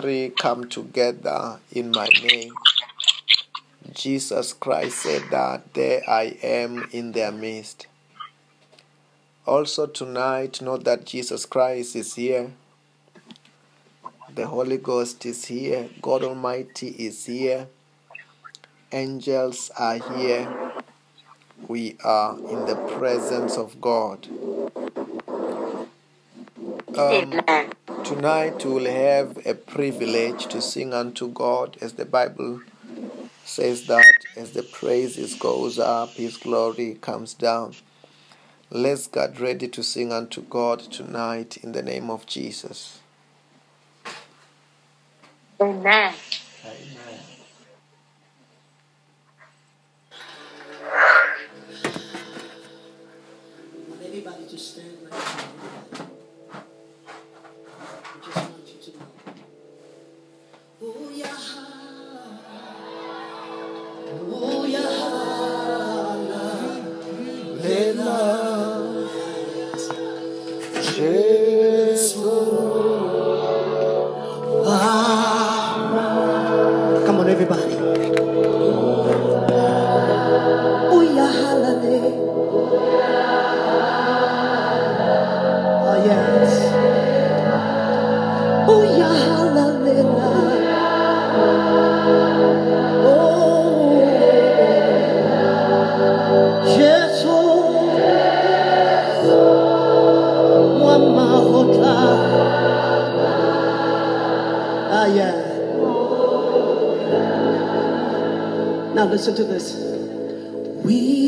three come together in my name, Jesus Christ said that there I am in their midst. Also, tonight, know that Jesus Christ is here. The Holy Ghost is here. God Almighty is here. Angels are here. We are in the presence of God. Um, tonight we will have a privilege to sing unto God as the Bible says that as the praises goes up, his glory comes down. Let's get ready to sing unto God tonight in the name of Jesus. Amen. Amen. Listen to this. We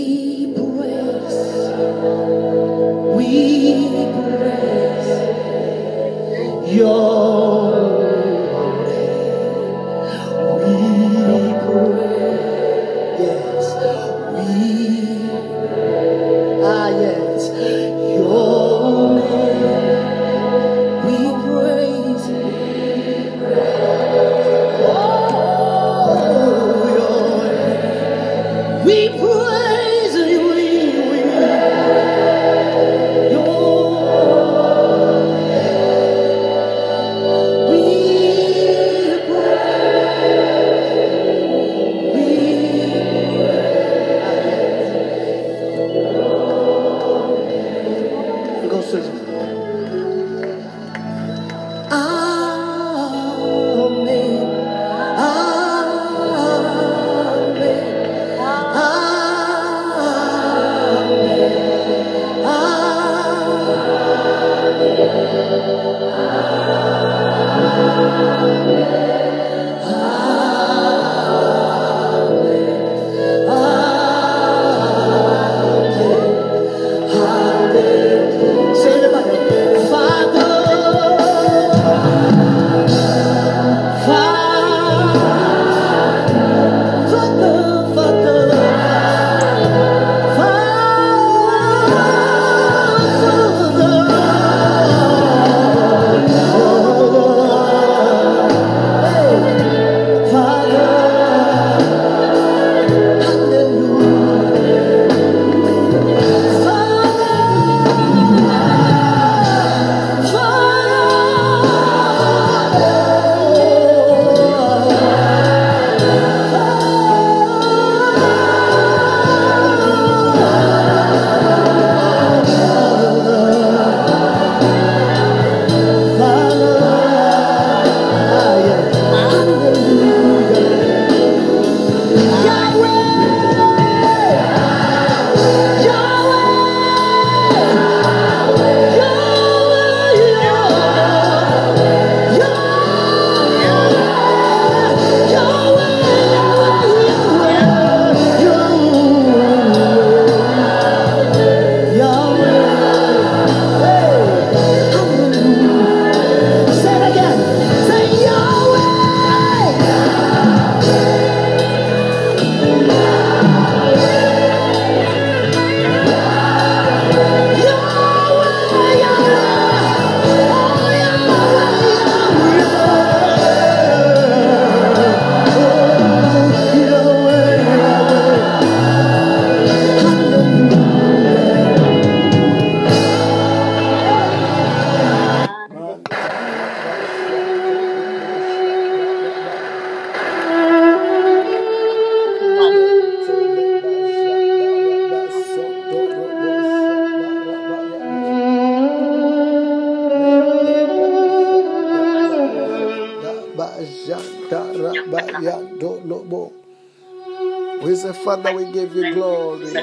say, Father, we give you glory.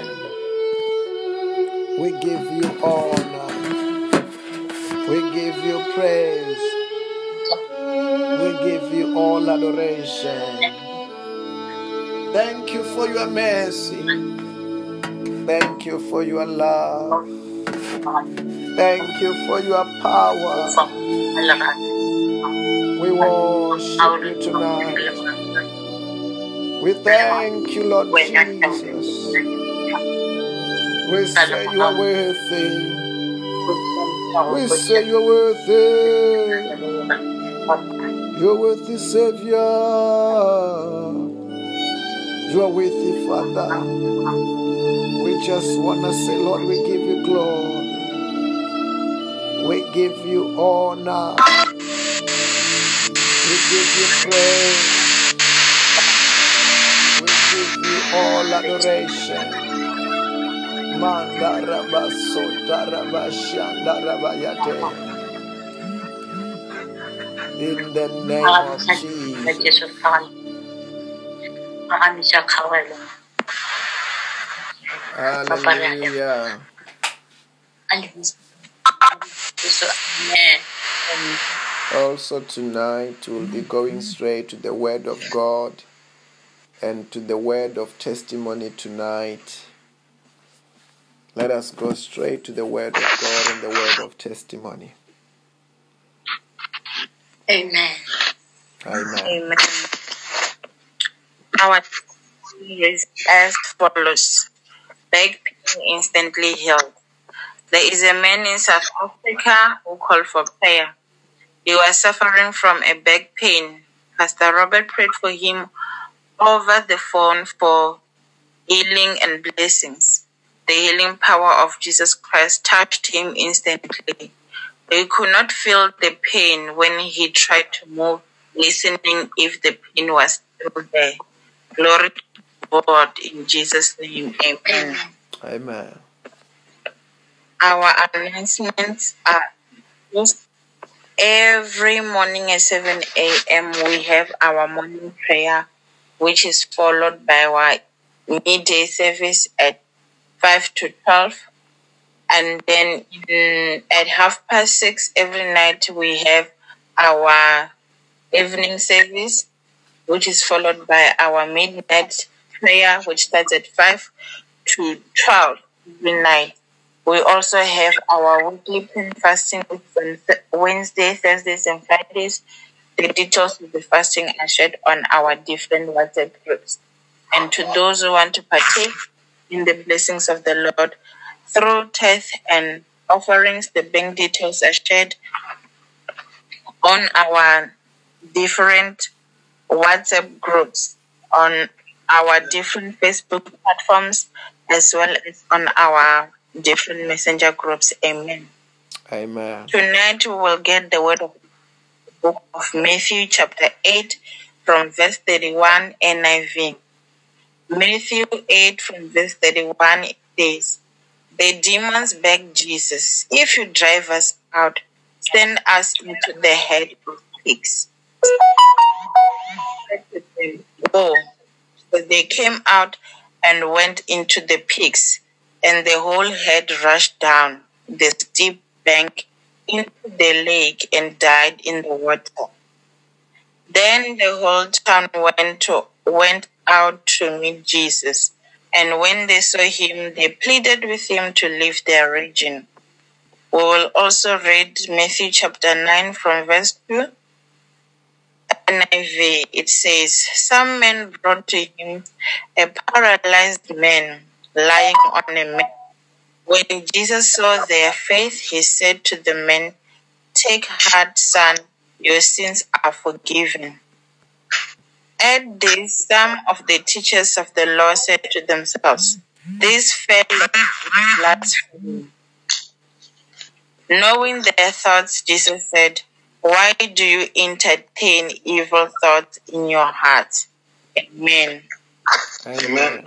We give you honor. We give you praise. We give you all adoration. Thank you for your mercy. Thank you for your love. Thank you for your power. We worship you tonight. We thank you, Lord Jesus. We say you are worthy. We say you are worthy. You are worthy, Savior. You are worthy, Father. We just want to say, Lord, we give you glory. We give you honor. We give you praise. All adoration. Mandaraba sotaraba shandarabayate. In the name of Jesus. Hallelujah. Also, tonight we'll be going straight to the Word of God and to the Word of testimony tonight. Let us go straight to the Word of God and the Word of testimony. Amen. Amen. Amen. Our is as follows. Back pain instantly healed. There is a man in South Africa who called for prayer. He was suffering from a back pain. Pastor Robert prayed for him over the phone for healing and blessings. The healing power of Jesus Christ touched him instantly. He could not feel the pain when he tried to move, listening if the pain was still there. Glory to God in Jesus' name. Amen. Amen. Our announcements are just every morning at 7 a.m. we have our morning prayer, which is followed by our midday service at 5 to 12. And then mm, at half past 6 every night we have our evening service, which is followed by our midnight prayer, which starts at 5 to 12 every night. We also have our weekly fasting on Wednesday, Thursdays, and Fridays. The details of the fasting are shared on our different WhatsApp groups. And to those who want to partake in the blessings of the Lord through tithe and offerings, the bank details are shared on our different WhatsApp groups, on our different Facebook platforms, as well as on our different messenger groups. Amen. Amen. Tonight we will get the word of book of Matthew, chapter 8, from verse 31 NIV. Matthew 8, from verse 31 it says, The demons begged Jesus, If you drive us out, send us into the head of pigs. Go. So they came out and went into the pigs, and the whole head rushed down the steep bank into the lake and died in the water. Then the whole town went to, went out to meet Jesus, and when they saw him, they pleaded with him to leave their region. We will also read Matthew chapter 9 from verse 2. NIV, it says, Some men brought to him a paralyzed man lying on a mat. When Jesus saw their faith, he said to the man, Take heart, son, your sins are forgiven. At this, some of the teachers of the law said to themselves, This fellow is blasphemy. Knowing their thoughts, Jesus said, Why do you entertain evil thoughts in your heart? Amen. Amen.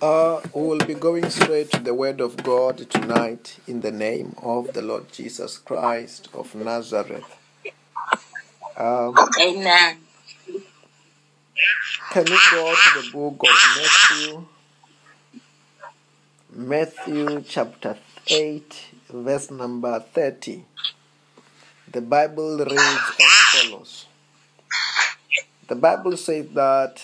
Uh, we will be going straight to the Word of God tonight in the name of the Lord Jesus Christ of Nazareth. Um, Amen. can you go to the book of Matthew? Matthew chapter 8, verse number 30. The Bible reads as follows The Bible says that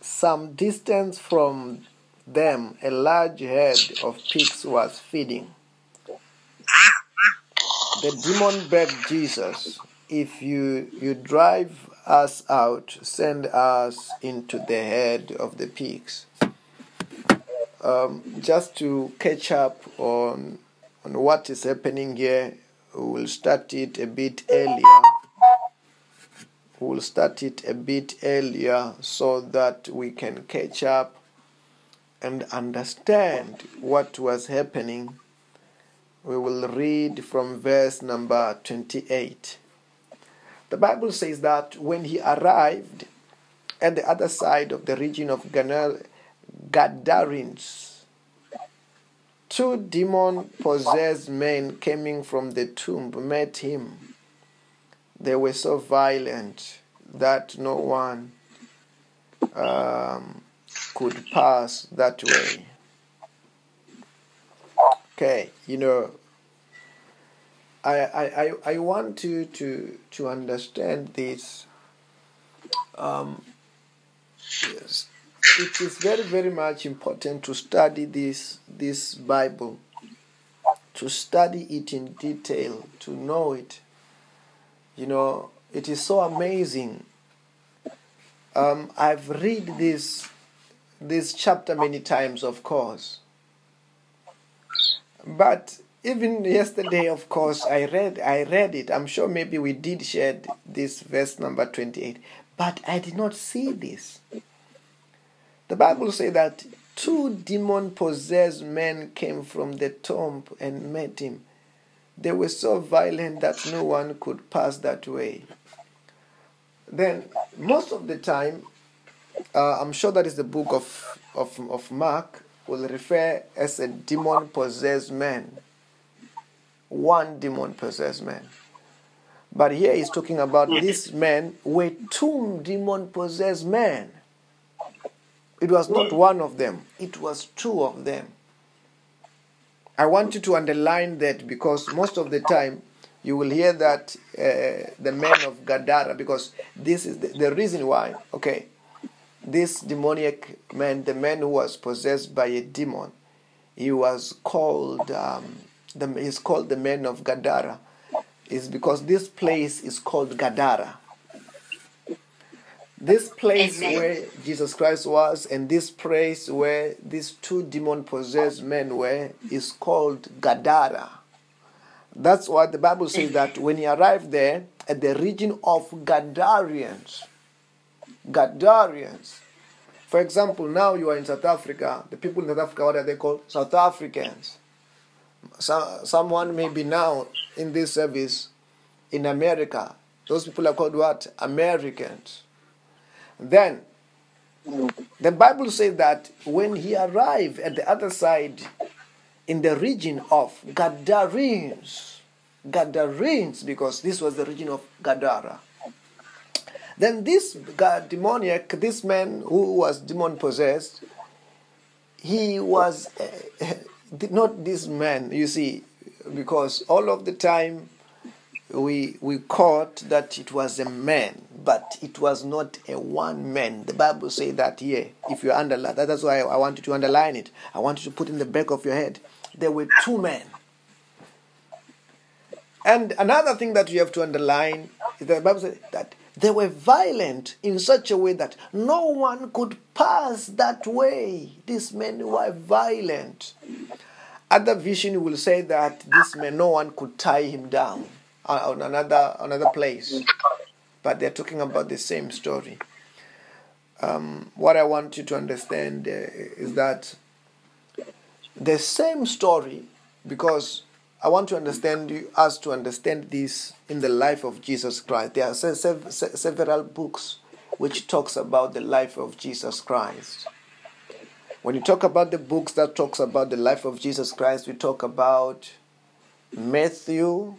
some distance from them a large herd of pigs was feeding. The demon begged Jesus, If you, you drive us out, send us into the head of the pigs. Um, just to catch up on, on what is happening here, we will start it a bit earlier. We will start it a bit earlier so that we can catch up and understand what was happening. We will read from verse number 28. The Bible says that when he arrived at the other side of the region of Gadarenes, two demon possessed men coming from the tomb met him. They were so violent that no one um, could pass that way. Okay, you know, I, I, I, want you to, to understand this. Um, yes, it is very, very much important to study this, this Bible, to study it in detail, to know it. You know, it is so amazing. Um, I've read this this chapter many times, of course. But even yesterday, of course, I read I read it. I'm sure maybe we did share this verse number 28, but I did not see this. The Bible says that two demon possessed men came from the tomb and met him. They were so violent that no one could pass that way. Then, most of the time, uh, I'm sure that is the book of, of, of Mark, will refer as a demon possessed man. One demon possessed man. But here he's talking about these men were two demon possessed men. It was not one of them, it was two of them. I want you to underline that because most of the time you will hear that uh, the men of Gadara, because this is the, the reason why. Okay, this demoniac man, the man who was possessed by a demon, he was called um, the, he's called the man of Gadara, is because this place is called Gadara. This place Amen. where Jesus Christ was and this place where these two demon possessed men were is called Gadara. That's why the Bible says that when he arrived there at the region of Gadarians, Gadarians. For example, now you are in South Africa. The people in South Africa, what are they called? South Africans. So, someone may be now in this service in America. Those people are called what? Americans. Then, the Bible says that when he arrived at the other side in the region of Gadarenes, Gadarenes, because this was the region of Gadara. Then this ga- demoniac, this man who was demon possessed, he was uh, not this man, you see, because all of the time we we caught that it was a man, but it was not a one man. The Bible says that here. If you underline, that- that's why I want you to underline it. I want you to put in the back of your head. There were two men. And another thing that you have to underline is that the Bible says that they were violent in such a way that no one could pass that way. These men were violent. Other vision will say that this man, no one could tie him down uh, on another another place. But they're talking about the same story. Um, what I want you to understand uh, is that the same story, because I want to understand you, us to understand this in the life of Jesus Christ. There are se- se- se- several books which talks about the life of Jesus Christ. When you talk about the books that talks about the life of Jesus Christ, we talk about Matthew,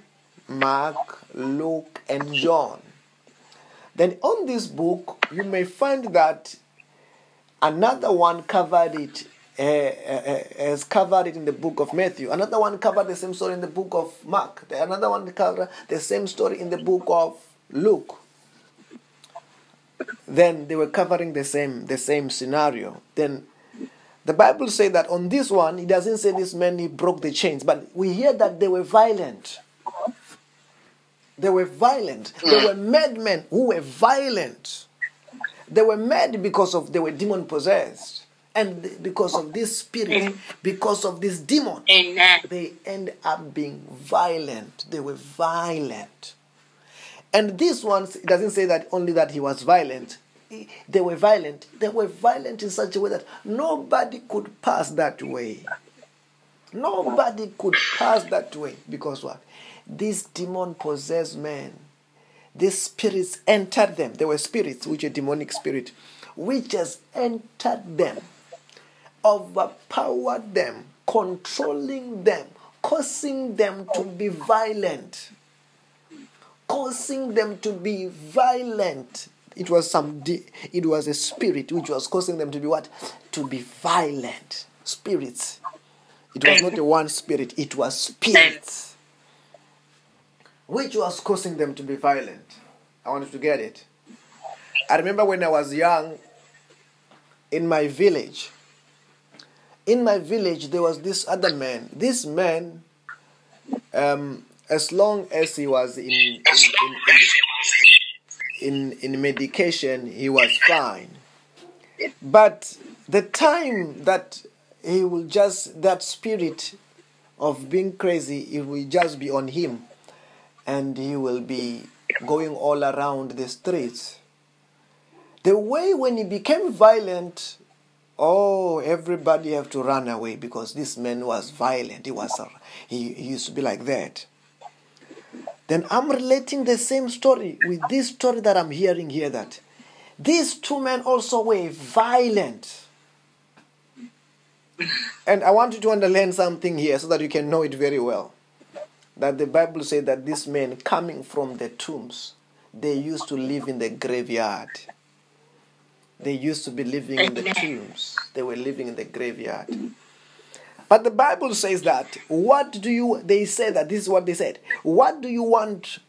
Mark, Luke, and John. Then on this book, you may find that another one covered it, Uh, uh, uh, has covered it in the book of Matthew. Another one covered the same story in the book of Mark. Another one covered the same story in the book of Luke. Then they were covering the same the same scenario. Then the Bible says that on this one, it doesn't say this man he broke the chains, but we hear that they were violent. They were violent. They hmm. were madmen who were violent. They were mad because of they were demon possessed. And because of this spirit, because of this demon, Amen. they end up being violent. They were violent. And this one doesn't say that only that he was violent. They were violent. They were violent in such a way that nobody could pass that way. Nobody could pass that way because what? These demon possessed men, these spirits entered them. They were spirits, which are demonic spirit, which has entered them, overpowered them, controlling them, causing them to be violent causing them to be violent. It was some it was a spirit which was causing them to be what? To be violent. Spirits. It was not a one spirit, it was spirits. Which was causing them to be violent. I wanted to get it. I remember when I was young in my village. In my village there was this other man. This man um, as long as he was in in, in, in, in medication, he was fine. But the time that he will just, that spirit of being crazy, it will just be on him. And he will be going all around the streets. The way when he became violent, oh, everybody have to run away because this man was violent. He was, he, he used to be like that. Then I'm relating the same story with this story that I'm hearing here that these two men also were violent. And I want you to underline something here so that you can know it very well. That the Bible says that these men coming from the tombs, they used to live in the graveyard. They used to be living in the tombs. They were living in the graveyard. But the Bible says that what do you they say that this is what they said. What do you want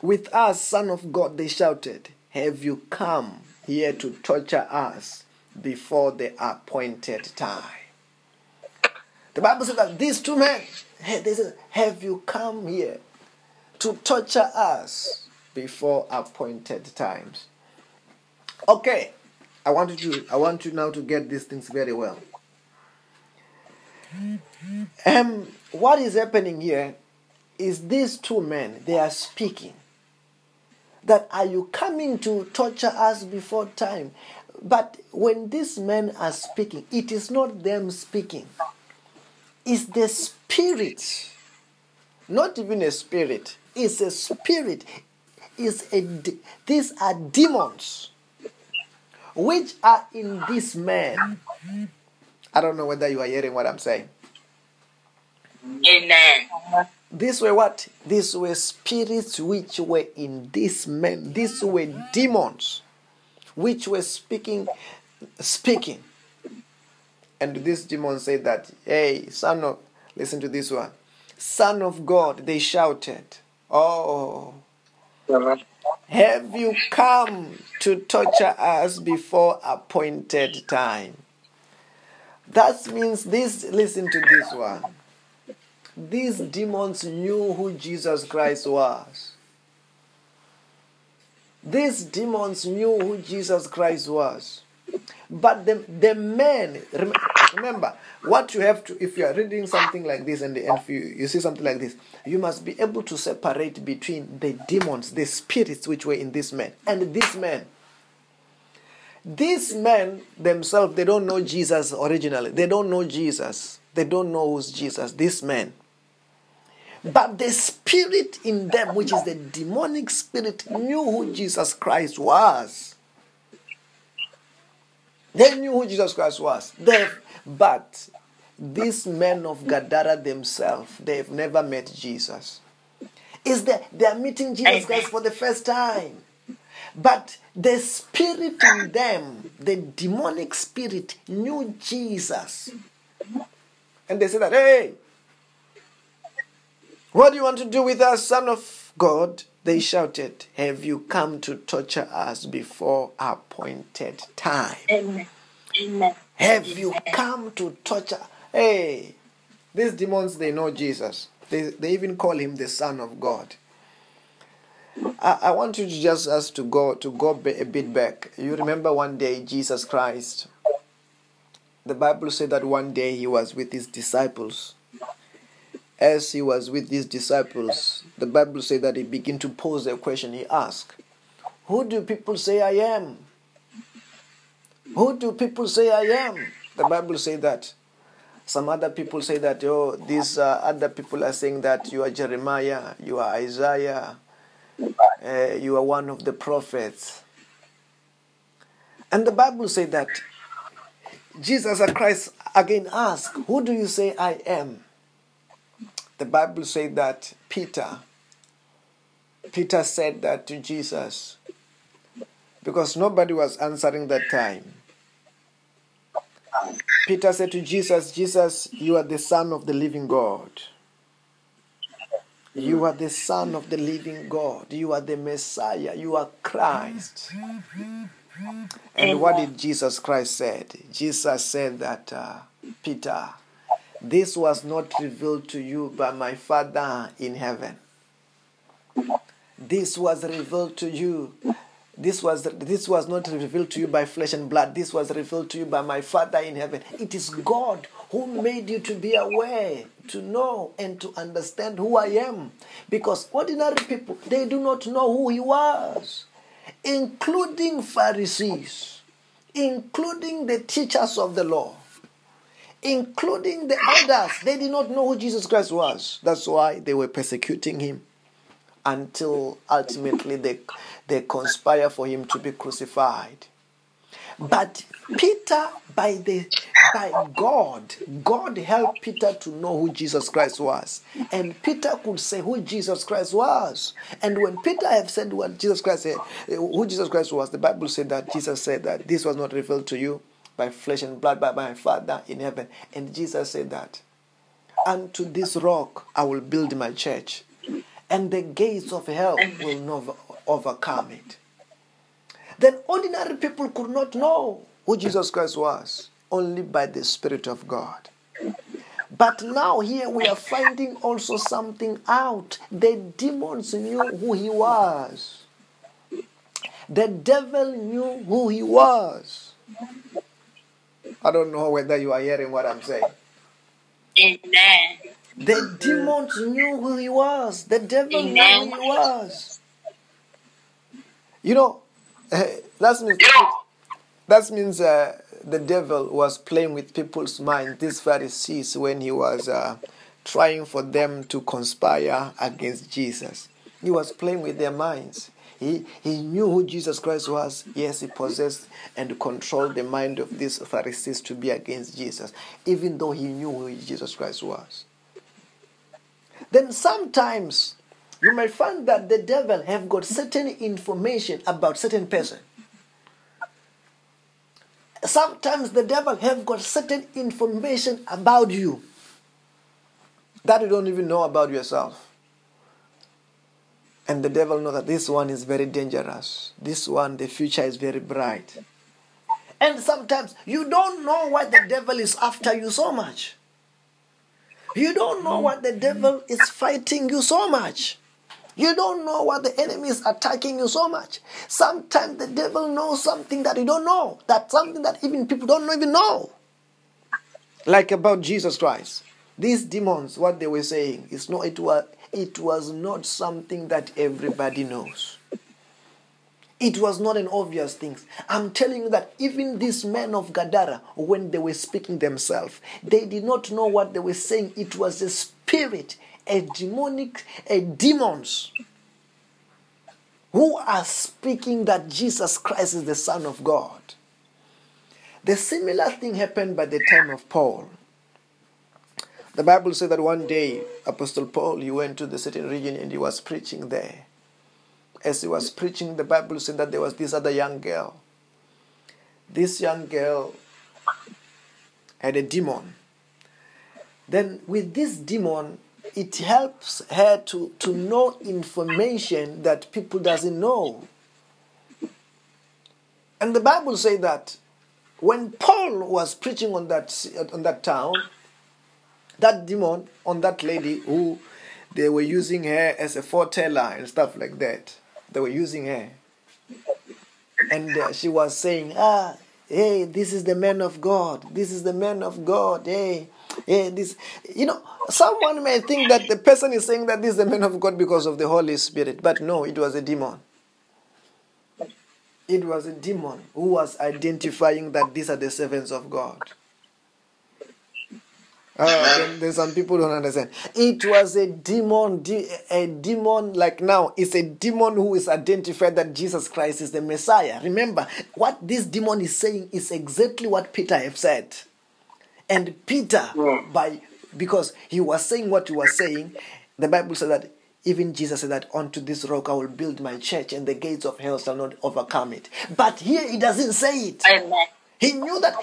with us, Son of God? They shouted. Have you come here to torture us before the appointed time? The Bible says that these two men they said, Have you come here to torture us before appointed times? Okay. I want you to I want you now to get these things very well. Um, what is happening here is these two men, they are speaking. That are you coming to torture us before time? But when these men are speaking, it is not them speaking, it's the spirit. Not even a spirit, it's a spirit. It's a, these are demons which are in this man. I don't know whether you are hearing what I'm saying. Amen. These were what? These were spirits which were in this man. These were demons which were speaking, speaking. And this demon said that, hey, son of, listen to this one. Son of God, they shouted, oh, have you come to torture us before appointed time? That means this, listen to this one. These demons knew who Jesus Christ was. These demons knew who Jesus Christ was. But the, the men, rem- remember, what you have to, if you are reading something like this and, and you, you see something like this, you must be able to separate between the demons, the spirits which were in this man, and this man. These men themselves, they don't know Jesus originally. They don't know Jesus. They don't know who's Jesus. This man. But the spirit in them, which is the demonic spirit, knew who Jesus Christ was. They knew who Jesus Christ was. They, but these men of Gadara themselves, they've never met Jesus. Is that they are meeting Jesus Christ for the first time. But the spirit in them, the demonic spirit, knew Jesus. And they said that, hey, what do you want to do with us, Son of God? They shouted, Have you come to torture us before appointed time? Amen. Amen. Have you come to torture? Hey, these demons, they know Jesus. They, they even call him the Son of God. I, I want you to just us to go to go a bit back. You remember one day Jesus Christ. The Bible said that one day he was with his disciples. As he was with his disciples, the Bible said that he began to pose a question. He asked, Who do people say I am? Who do people say I am? The Bible says that. Some other people say that, oh, these uh, other people are saying that you are Jeremiah, you are Isaiah, uh, you are one of the prophets. And the Bible says that Jesus Christ again asked, Who do you say I am? The Bible says that Peter, Peter said that to Jesus because nobody was answering that time. Peter said to Jesus, Jesus, you are the Son of the living God. You are the Son of the living God. You are the Messiah. You are Christ. And what did Jesus Christ said? Jesus said that, uh, Peter, this was not revealed to you by my Father in heaven. This was revealed to you. This was this was not revealed to you by flesh and blood. This was revealed to you by my father in heaven. It is god who made you to be aware to know and to understand who i am. Because ordinary people they do not know who he was including pharisees including the teachers of the law including the elders they did not know who jesus christ was that's why they were persecuting him until ultimately they, they conspire for him to be crucified. But Peter, by the by God, God helped Peter to know who Jesus Christ was, and Peter could say who Jesus Christ was. And when Peter have said what Jesus Christ said, who Jesus Christ was, the Bible said that Jesus said that this was not revealed to you by flesh and blood, but by my Father in heaven. And Jesus said that, And to this rock I will build my church, and the gates of hell will not overcome it. Then ordinary people could not know who Jesus Christ was, only by the Spirit of God. But now, here we are finding also something out. The demons knew who he was, the devil knew who he was. I don't know whether you are hearing what I'm saying. Amen. The demons knew who he was. The devil Amen. knew who he was. You know, that means that means uh, the devil was playing with people's mind. These Pharisees, when he was uh, trying for them to conspire against Jesus, he was playing with their minds. He, he knew who Jesus Christ was. Yes, he possessed and controlled the mind of these Pharisees to be against Jesus, even though he knew who Jesus Christ was. Then sometimes you might find that the devil have got certain information about certain person. Sometimes the devil have got certain information about you that you don't even know about yourself. And the devil knows that this one is very dangerous. This one, the future is very bright. And sometimes you don't know why the devil is after you so much. You don't know what the devil is fighting you so much. You don't know what the enemy is attacking you so much. Sometimes the devil knows something that you don't know. that something that even people don't even know. Like about Jesus Christ. These demons, what they were saying, is not it was it was not something that everybody knows. It was not an obvious thing. I'm telling you that even these men of Gadara, when they were speaking themselves, they did not know what they were saying. It was a spirit, a demonic, a demons who are speaking that Jesus Christ is the Son of God. The similar thing happened by the time of Paul. The Bible said that one day Apostle Paul he went to the certain region and he was preaching there. as he was preaching, the Bible said that there was this other young girl. This young girl had a demon. Then, with this demon, it helps her to, to know information that people doesn't know. And the Bible says that when Paul was preaching on that on that town, that demon on that lady who they were using her as a foreteller and stuff like that. They were using her, and uh, she was saying, "Ah, hey, this is the man of God. This is the man of God. Hey." Hey, this, you know, someone may think that the person is saying that this is the man of God because of the Holy Spirit, but no, it was a demon. It was a demon who was identifying that these are the servants of God. Uh, then, then some people don't understand. It was a demon, a demon like now. It's a demon who is identified that Jesus Christ is the Messiah. Remember, what this demon is saying is exactly what Peter have said. And Peter, by because he was saying what he was saying, the Bible said that even Jesus said that onto this rock I will build my church, and the gates of hell shall not overcome it. But here he doesn't say it. Amen. He knew that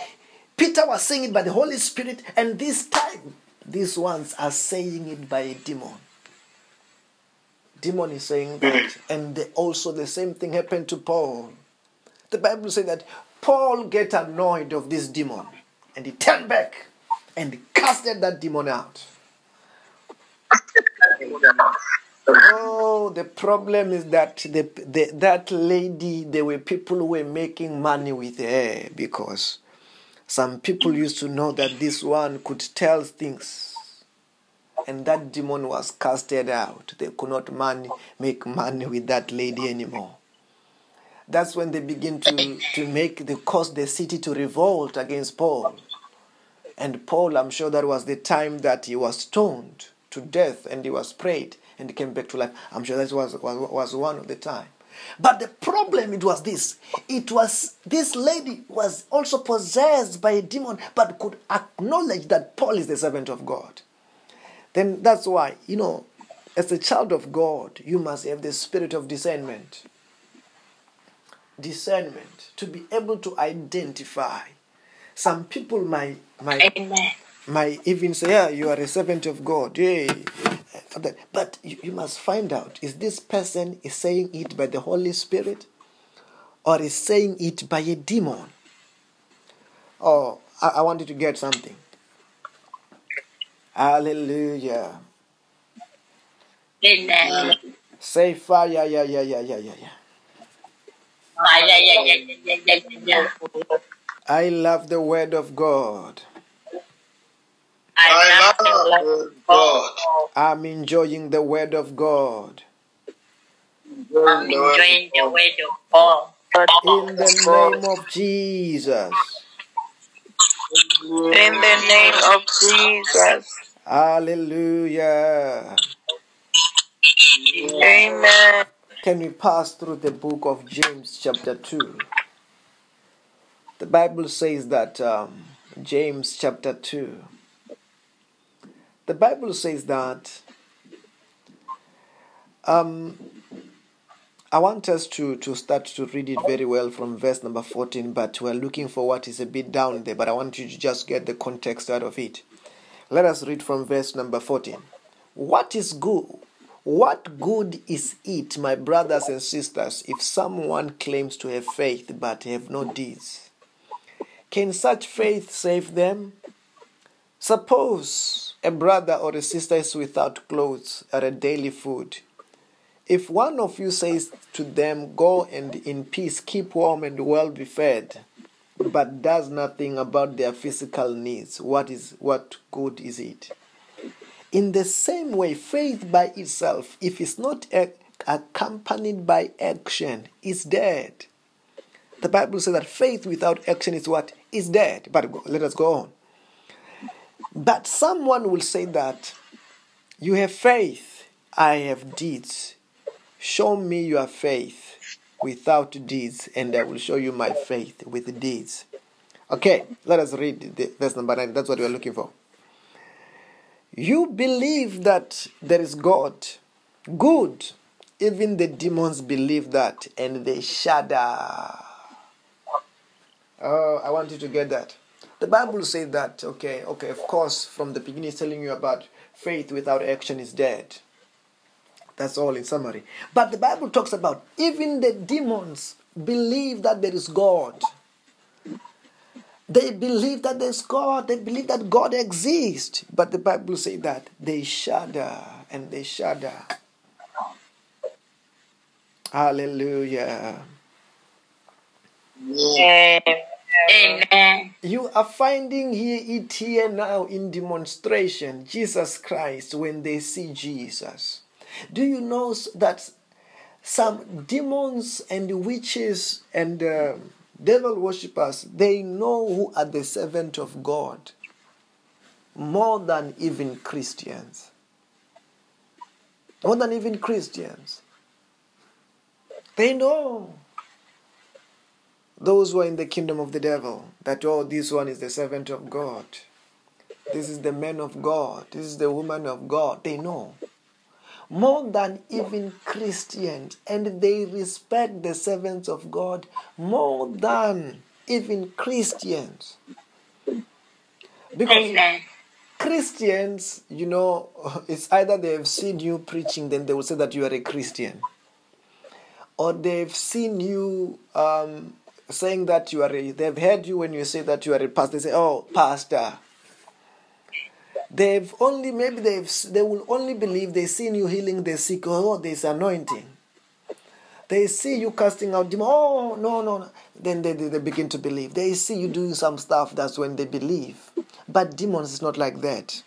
Peter was saying it by the Holy Spirit, and this time these ones are saying it by a demon. Demon is saying that, mm. and the, also the same thing happened to Paul. The Bible says that Paul get annoyed of this demon, and he turned back and casted that demon out. Oh, the problem is that the, the that lady, there were people who were making money with her because some people used to know that this one could tell things, and that demon was casted out. They could not money, make money with that lady anymore. That's when they begin to, to make the cause the city to revolt against Paul. And Paul, I'm sure that was the time that he was stoned to death and he was prayed and came back to life. I'm sure that was, was, was one of the time. But the problem it was this. It was this lady was also possessed by a demon, but could acknowledge that Paul is the servant of God. Then that's why, you know, as a child of God, you must have the spirit of discernment. Discernment to be able to identify. Some people might might Amen. might even say, Yeah, you are a servant of God. Yay. But you, you must find out is this person is saying it by the Holy Spirit or is saying it by a demon? Oh, I, I want you to get something. Hallelujah. Amen. Say fire, yeah, yeah, yeah, yeah, yeah, yeah. Ah, yeah, yeah, yeah, yeah, yeah, yeah, yeah. I love the word of God. I love the Lord God. I'm enjoying the word of God. I'm enjoying the word of God. In the name of Jesus. In the name of Jesus. Hallelujah. Amen. Can we pass through the book of James, chapter 2? The Bible says that, um, James, chapter 2. The Bible says that, um, I want us to, to start to read it very well from verse number 14, but we're looking for what is a bit down there, but I want you to just get the context out of it. Let us read from verse number 14. What is good? What good is it, my brothers and sisters, if someone claims to have faith but have no deeds? Can such faith save them? Suppose a brother or a sister is without clothes or a daily food. If one of you says to them, Go and in peace keep warm and well be fed, but does nothing about their physical needs, what is what good is it? In the same way, faith by itself, if it's not ac- accompanied by action, is dead. The Bible says that faith without action is what? Is dead. But let us go on. But someone will say that you have faith, I have deeds. Show me your faith without deeds, and I will show you my faith with deeds. Okay, let us read the, verse number 9. That's what we are looking for. You believe that there is God. Good. even the demons believe that and they shudder. Oh, I want you to get that. The Bible says that, okay, okay, of course, from the beginning, it's telling you about faith without action is dead. That's all in summary. But the Bible talks about even the demons believe that there is God. They believe that there's God. They believe that God exists. But the Bible says that they shudder and they shudder. Hallelujah. Amen. You are finding here it here now in demonstration Jesus Christ when they see Jesus. Do you know that some demons and witches and uh, devil worshippers they know who are the servant of God more than even Christians. More than even Christians. They know those who are in the kingdom of the devil that oh this one is the servant of god. This is the man of god. This is the woman of god. They know. More than even christians and they respect the servants of god more than even christians. Because Amen. christians you know it's either they have seen you preaching then they will say that you are a christian. Or they've seen you um, saying that you are a, they've heard you when you say that you are a pastor. They say oh pastor they've only maybe they've they will only believe they've seen you healing the sick. Oh there's anointing. They see you casting out demons oh no no no. Then they, they, they begin to believe. They see you doing some stuff that's when they believe. But demons is not like that.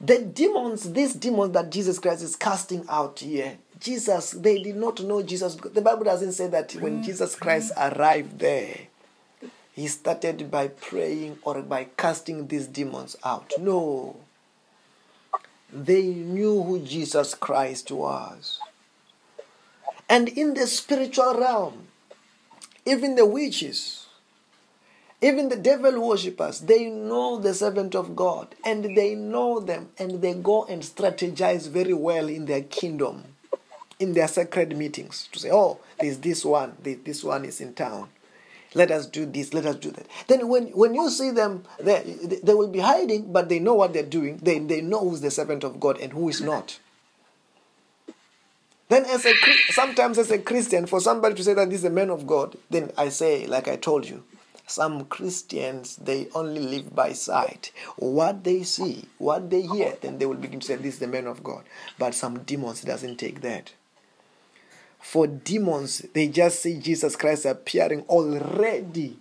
The demons, these demons that Jesus Christ is casting out here, Jesus, they did not know Jesus. The Bible doesn't say that when mm-hmm. Jesus Christ arrived there, he started by praying or by casting these demons out. No. They knew who Jesus Christ was. And in the spiritual realm, even the witches, even the devil worshippers, they know the servant of God and they know them and they go and strategize very well in their kingdom, in their sacred meetings to say, oh, there's this one, this one is in town. Let us do this, let us do that. Then when, when you see them, they, they will be hiding, but they know what they're doing. They, they know who's the servant of God and who is not. Then, as a sometimes as a Christian, for somebody to say that this is a man of God, then I say, like I told you, some Christians, they only live by sight. What they see, what they hear, then they will begin to say, This is the man of God. But some demons doesn't take that. For demons, they just see Jesus Christ appearing already.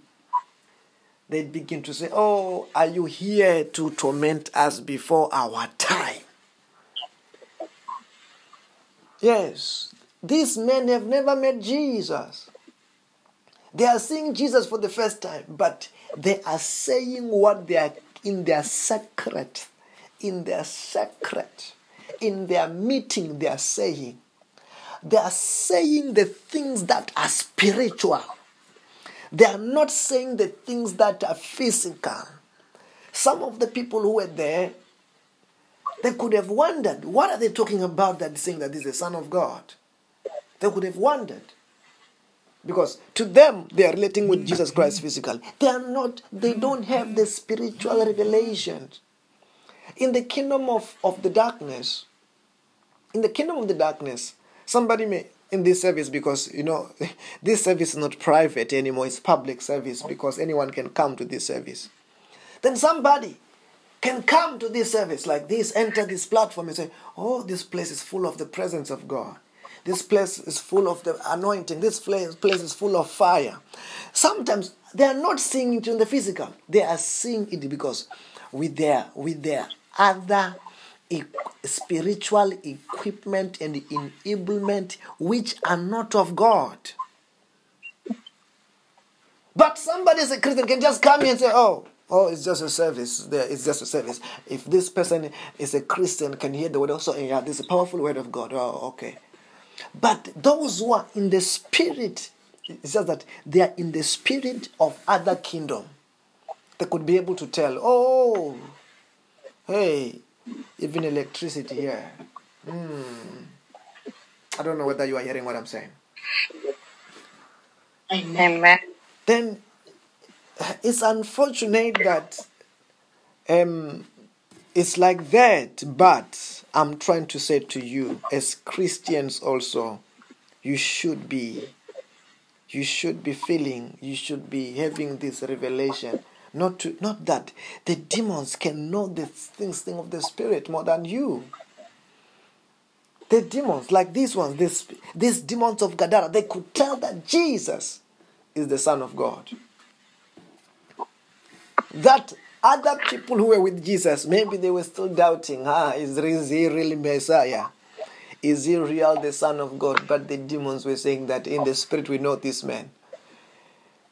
They begin to say, Oh, are you here to torment us before our time? Yes, these men have never met Jesus. They are seeing Jesus for the first time, but they are saying what they are in their secret, in their secret, in their meeting, they are saying. They are saying the things that are spiritual. They are not saying the things that are physical. Some of the people who were there, they could have wondered, what are they talking about that saying that this is the Son of God? They could have wondered. Because to them, they are relating with Jesus Christ physically. They are not, they don't have the spiritual revelation. In the kingdom of, of the darkness, in the kingdom of the darkness, somebody may, in this service, because, you know, this service is not private anymore, it's public service because anyone can come to this service. Then somebody can come to this service like this, enter this platform and say, oh, this place is full of the presence of God. This place is full of the anointing. This place, place is full of fire. Sometimes they are not seeing it in the physical. They are seeing it because with their with their other e- spiritual equipment and enablement which are not of God. But somebody as a Christian can just come here and say, "Oh, oh, it's just a service. There, it's just a service." If this person is a Christian, can hear the word also. Yeah, this is a powerful word of God. Oh, okay. But those who are in the spirit, it says that they are in the spirit of other kingdom. They could be able to tell, oh, hey, even electricity here. Hmm. I don't know whether you are hearing what I'm saying. Amen. Then it's unfortunate that um, it's like that, but I'm trying to say to you, as Christians also, you should be, you should be feeling, you should be having this revelation. Not to, not that the demons can know the things, thing of the spirit more than you. The demons, like these ones, this, these demons of Gadara, they could tell that Jesus is the Son of God. That other people who were with Jesus, maybe they were still doubting, ah, is he really Messiah? Is he real the Son of God? But the demons were saying that in the spirit we know this man.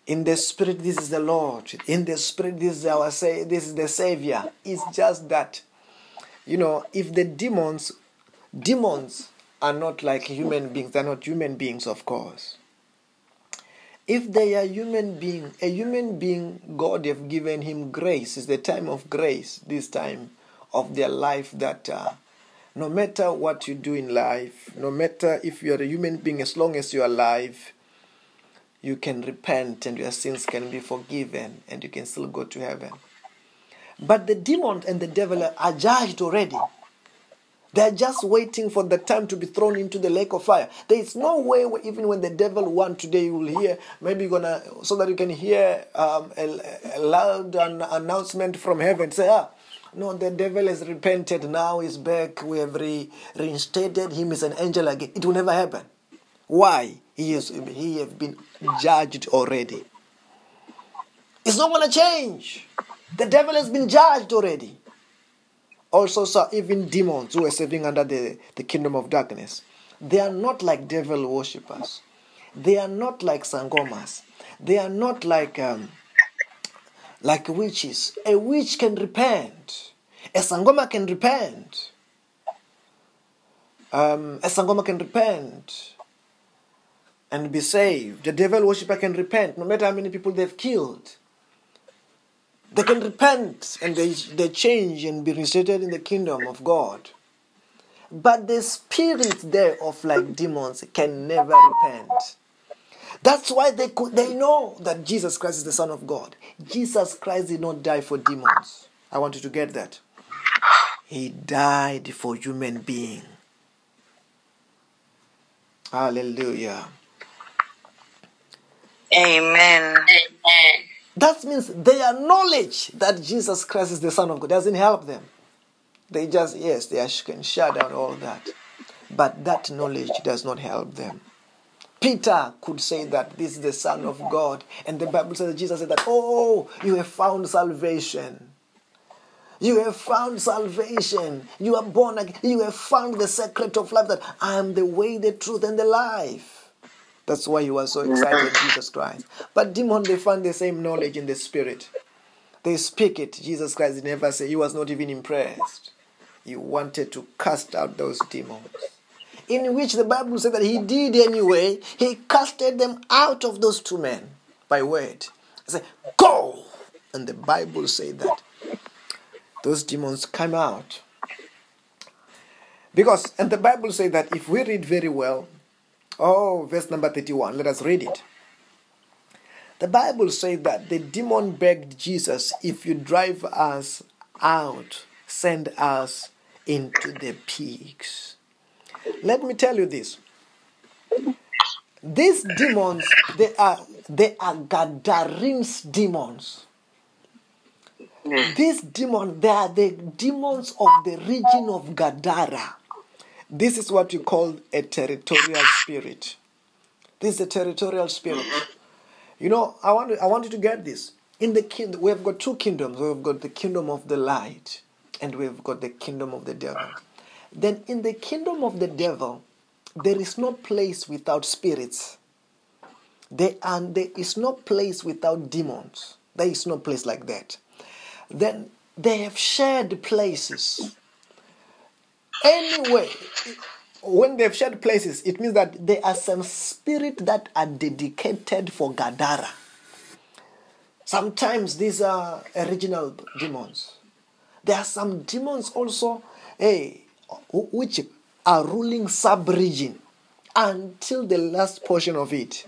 In the spirit, this is the Lord. In the spirit, this is our say, this is the Savior. It's just that, you know, if the demons Demons are not like human beings, they're not human beings, of course. If they are human being, a human being, God have given him grace. It's the time of grace, this time of their life that uh, no matter what you do in life, no matter if you are a human being, as long as you are alive, you can repent and your sins can be forgiven and you can still go to heaven. But the demon and the devil are judged already. They're just waiting for the time to be thrown into the lake of fire. There is no way, even when the devil wants today, you will hear, maybe you're gonna, so that you can hear um, a, a, loud an announcement from heaven say, ah, no, the devil has repented, now he's back, we have re- reinstated him as an angel again. It will never happen. Why? He has, he has been judged already. It's not gonna change. The devil has been judged already also saw even demons who are serving under the, the kingdom of darkness. They are not like devil worshippers. They are not like sangomas. They are not like um, like witches. A witch can repent. A sangoma can repent. Um, a sangoma can repent and be saved. The devil worshipper can repent, no matter how many people they've killed. They can repent and they, they change and be reinstated in the kingdom of God. But the spirits there of like demons can never repent. That's why they could, they know that Jesus Christ is the Son of God. Jesus Christ did not die for demons. I want you to get that. He died for human being. Hallelujah. Amen. Amen. That means their knowledge that Jesus Christ is the Son of God doesn't help them. They just, yes, they can shut down all that. But that knowledge does not help them. Peter could say that this is the Son of God. And the Bible says that Jesus said that, oh, you have found salvation. You have found salvation. You are born again. You have found the secret of life that I am the way, the truth, and the life. That's why he was so excited, Jesus Christ. But demon, they find the same knowledge in the spirit. They speak it. Jesus Christ never said he was not even impressed. He wanted to cast out those demons. In which the Bible said that he did anyway. He casted them out of those two men by word. He said, Go! And the Bible said that those demons came out. Because, and the Bible said that if we read very well, Oh, verse number 31. Let us read it. The Bible says that the demon begged Jesus, If you drive us out, send us into the pigs. Let me tell you this. These demons, they are they are Gadarenes demons. These demons, they are the demons of the region of Gadara. This is what you call a territorial spirit. This is a territorial spirit. You know, I want, I want you to get this. In the kingdom, we have got two kingdoms. We've got the kingdom of the light, and we've got the kingdom of the devil. Then, in the kingdom of the devil, there is no place without spirits. There, and there is no place without demons. There is no place like that. Then they have shared places. Anyway, when they've shared places, it means that there are some spirit that are dedicated for Gadara. Sometimes these are original demons. There are some demons also, hey, which are ruling sub-region. until the last portion of it.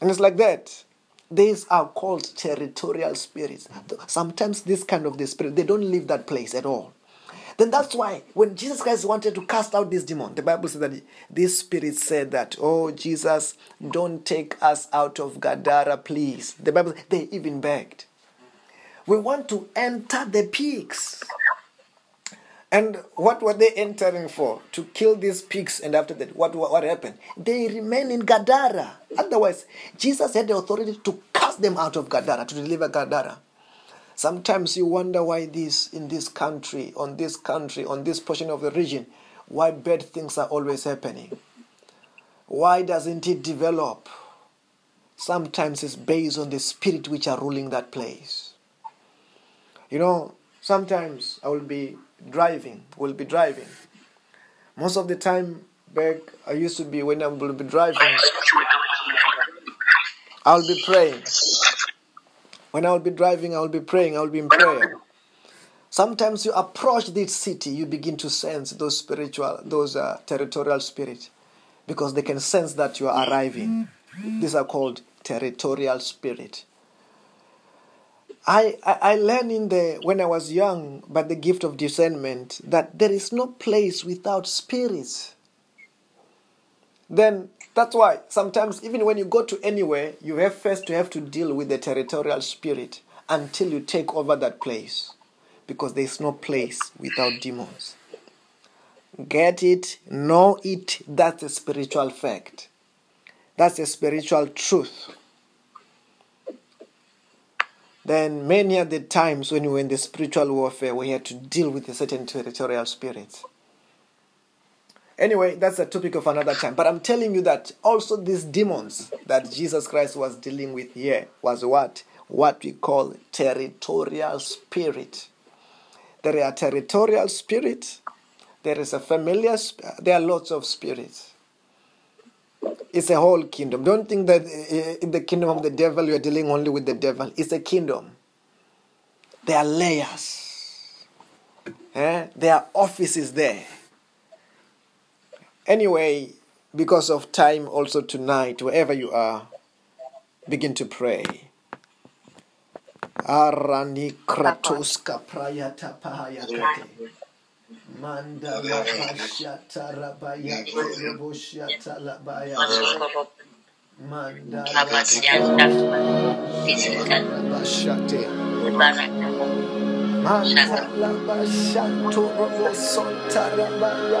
And it's like that. These are called territorial spirits. Sometimes this kind of the spirit, they don't leave that place at all. Then that's why when Jesus Christ wanted to cast out this demon, the Bible says that this spirit said that, Oh Jesus, don't take us out of Gadara, please. The Bible they even begged. We want to enter the pigs. And what were they entering for? To kill these pigs. And after that, what, what, what happened? They remain in Gadara. Otherwise, Jesus had the authority to cast them out of Gadara, to deliver Gadara. Sometimes you wonder why this in this country, on this country, on this portion of the region, why bad things are always happening. Why doesn't it develop? Sometimes it's based on the spirit which are ruling that place. You know, sometimes I will be driving, will be driving. Most of the time back I used to be when I will be driving, I'll be praying. When I'll be driving, I'll be praying, I'll be in prayer. Sometimes you approach this city, you begin to sense those spiritual, those uh, territorial spirits, because they can sense that you are arriving. These are called territorial spirit. I, I, I learned in the when I was young by the gift of discernment that there is no place without spirits. Then that's why sometimes even when you go to anywhere, you have first to have to deal with the territorial spirit until you take over that place. Because there is no place without demons. Get it, know it, that's a spiritual fact. That's a spiritual truth. Then many are the times when we were in the spiritual warfare, we had to deal with a certain territorial spirits. Anyway, that's a topic of another time. But I'm telling you that also these demons that Jesus Christ was dealing with here was what? What we call territorial spirit. There are territorial spirit. There is a familiar. There are lots of spirits. It's a whole kingdom. Don't think that in the kingdom of the devil you are dealing only with the devil. It's a kingdom. There are layers. Eh? There are offices there. Anyway, because of time, also tonight, wherever you are, begin to pray. Arani kratoska prayata pahayakate. Mandala bashata rabaya roboshata labaya. Mandala bashate. Mandala bashato robosonta rabaya.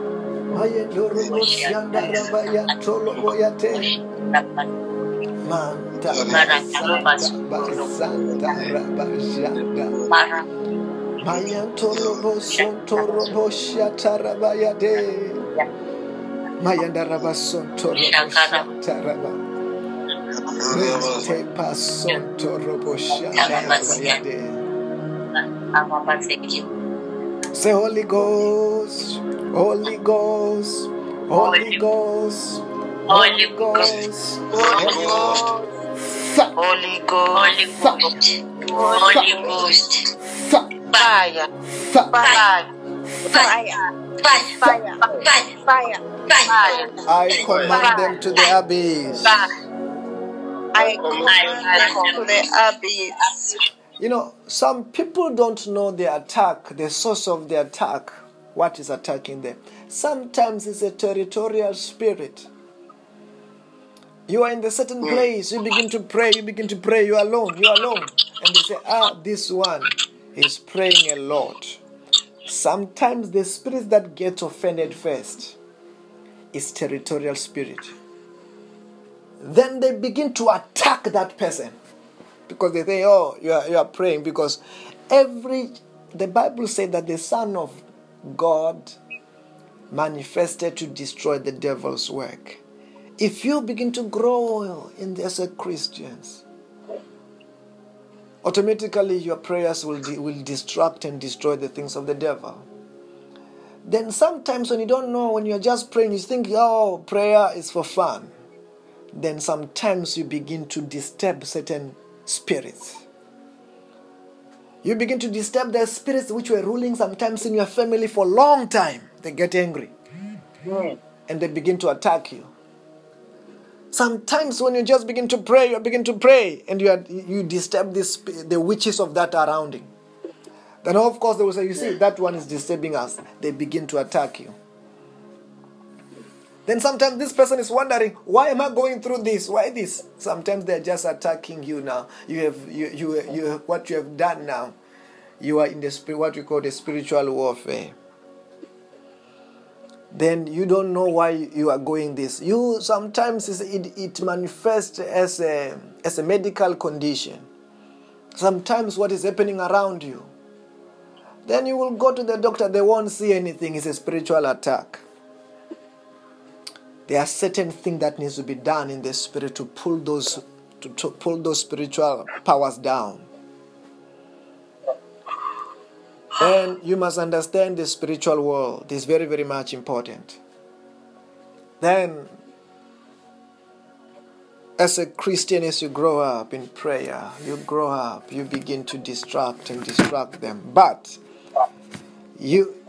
Manta Mayantorobo sontorobo shatarabayade. Mayandaraba sontorobo shataraba. Rete pasontorobo shatarabayade. Say Holy Ghost, Holy Ghost, Holy Ghost, Holy Ghost, Holy Ghost. Holy Ghost, Holy Ghost, fire, fire, fire, fire, fire, fire. fire. I command them to the abyss. I command them to the abyss. You know, some people don't know the attack, the source of the attack, what is attacking them. Sometimes it's a territorial spirit. You are in the certain place, you begin to pray, you begin to pray, you are alone, you are alone. And they say, ah, this one is praying a lot. Sometimes the spirit that gets offended first is territorial spirit. Then they begin to attack that person because they say, "Oh, you are you are praying." Because every the Bible said that the Son of God manifested to destroy the devil's work, if you begin to grow in as a uh, Christians, automatically your prayers will, will distract and destroy the things of the devil. Then sometimes when you don't know, when you're just praying, you think, oh, prayer is for fun. Then sometimes you begin to disturb certain spirits. You begin to disturb the spirits which were ruling sometimes in your family for a long time. They get angry. And they begin to attack you. Sometimes when you just begin to pray, you begin to pray, and you are, you disturb this, the witches of that around you. Then of course they will say, you see, that one is disturbing us. They begin to attack you. Then sometimes this person is wondering, why am I going through this? Why this? Sometimes they're just attacking you now. You have you you you what you have done now. You are in the spirit what we call the spiritual warfare then you don't know why you are going this. You sometimes it, it manifests as a, as a medical condition. Sometimes what is happening around you. Then you will go to the doctor, they won't see anything. It's a spiritual attack. There are certain things that needs to be done in the spirit to pull those to, to pull those spiritual powers down. And you must understand the spiritual world is very, very much important. Then, as a Christian, as you grow up in prayer, you grow up, you begin to distract and distract them. But you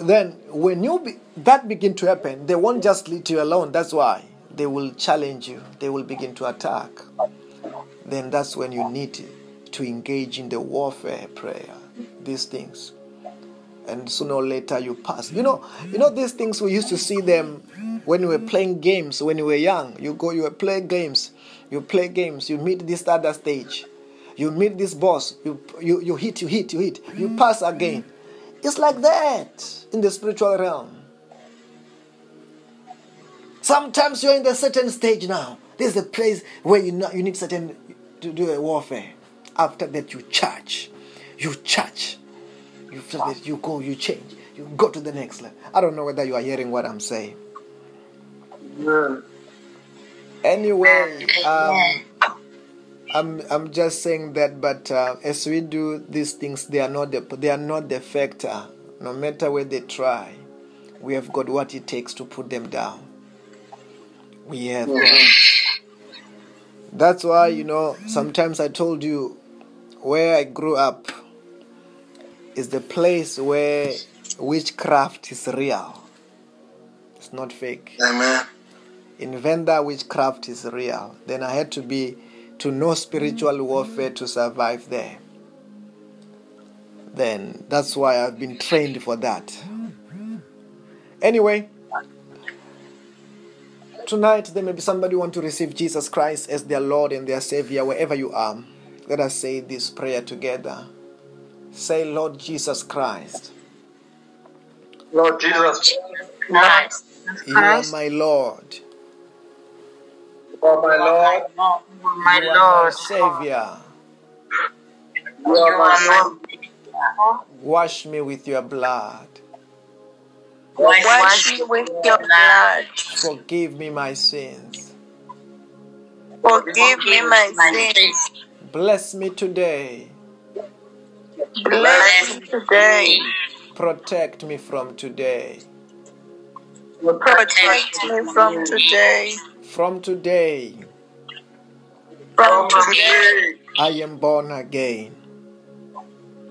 then when you be, that begin to happen, they won't just leave you alone. That's why they will challenge you. They will begin to attack. Then that's when you need to engage in the warfare prayer. These things. And sooner or later you pass. You know you know these things we used to see them when we were playing games when we were young. You go you play games. You play games. You meet this other stage. You meet this boss. You you, you hit you hit you hit. You pass again it's like that in the spiritual realm sometimes you're in the certain stage now this is a place where you know you need certain to do a warfare after that you charge you charge. You feel it, you go, you change, you go to the next level. I don't know whether you are hearing what I'm saying. Yeah. Anyway, um, I'm I'm just saying that, but uh, as we do these things, they are not the they are not the factor. No matter where they try, we have got what it takes to put them down. We have. That's why you know sometimes I told you where I grew up is the place where witchcraft is real. It's not fake. Amen. In Venda, witchcraft is real. Then I had to be to know spiritual warfare to survive there. Then that's why I've been trained for that. Anyway, tonight there may be somebody want to receive Jesus Christ as their Lord and their Savior wherever you are. Let us say this prayer together. Say, Lord Jesus Christ. Lord Jesus Christ. You are my Lord. You are my Lord. My You are Lord. Savior. You are my Lord. Wash me with your blood. Wash me with your blood. Forgive me my sins. Forgive me my sins. Bless me today. Bless me today. Protect me from today. Protect me from today. From today, From today, I am born again.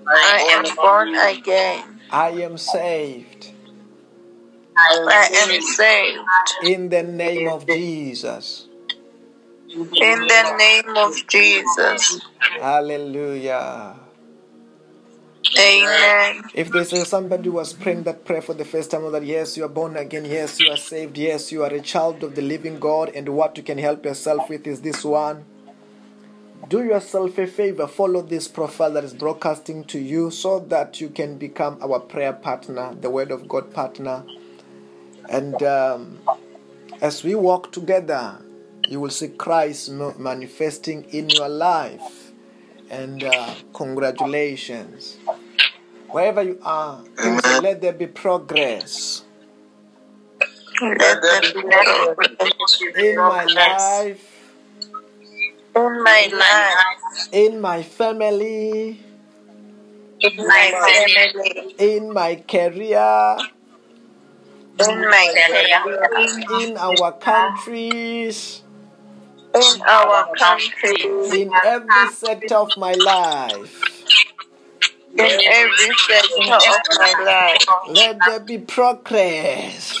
I am born again. I am saved. I am saved. In the name of Jesus. In the name of Jesus. Hallelujah. Amen. If there's somebody who was praying that prayer for the first time, or that yes, you are born again, yes, you are saved, yes, you are a child of the living God, and what you can help yourself with is this one. Do yourself a favor, follow this profile that is broadcasting to you so that you can become our prayer partner, the Word of God partner. And um, as we walk together, you will see Christ manifesting in your life. And uh, congratulations. Wherever you are, Amen. let there be progress. Let there be no relationship in my life, in my life, in my family, in my family, in my career, in my career, in our countries, in our country, in every sector of my life. in every sector of my life. Let there be progress.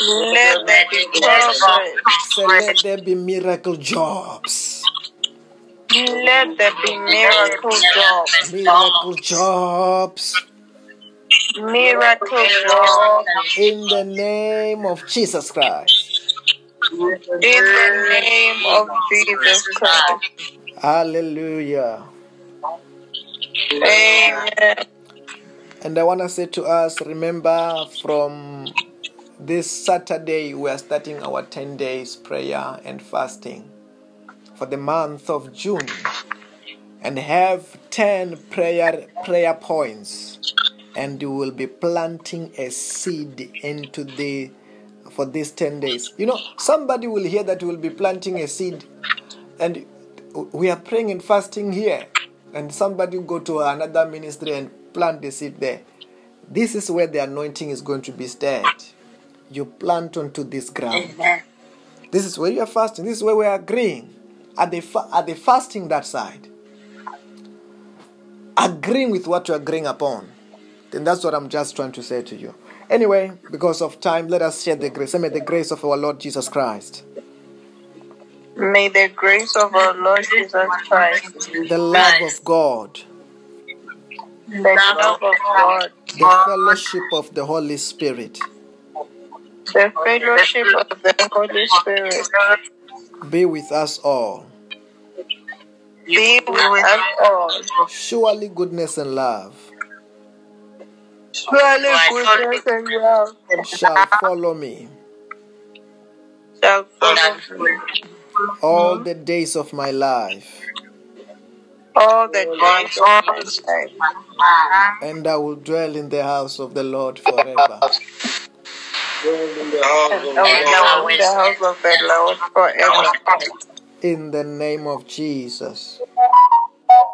Let there be progress. So let there be miracle jobs. Let there be miracle jobs. Miracle jobs. Miracle jobs. In the name of Jesus Christ. In the name of Jesus Christ. Hallelujah. Amen. And I want to say to us remember, from this Saturday, we are starting our 10 days prayer and fasting for the month of June and have 10 prayer prayer points and you will be planting a seed into the for these 10 days. You know somebody will hear that we'll be planting a seed and we are praying and fasting here. And somebody go to another ministry and plant the seed there. This is where the anointing is going to be stirred. You plant onto this ground. This is where you are fasting. This is where we are agreeing. At the fa- at the fasting that side agreeing with what you're agreeing upon. Then that's what i'm just trying to say to you anyway because of time let us share the grace. May the grace of our lord jesus christ. May the grace of our Lord Jesus Christ, the love of god the love of God, the fellowship of the holy spirit the fellowship of the Holy Spirit be with us all. be with us all. surely goodness and love Surely goodness and love shall follow me shall follow me all the days of my life all the days of my life. and i will dwell in the house of the lord forever Dwell in the house And of I the will dwell Lord. in the house of the Lord forever. in the name of jesus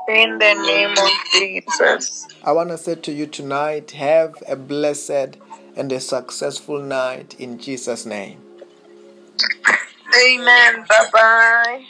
In the name of Jesus. I want to say to you tonight have a blessed and a successful night in Jesus' name. Amen. Bye bye.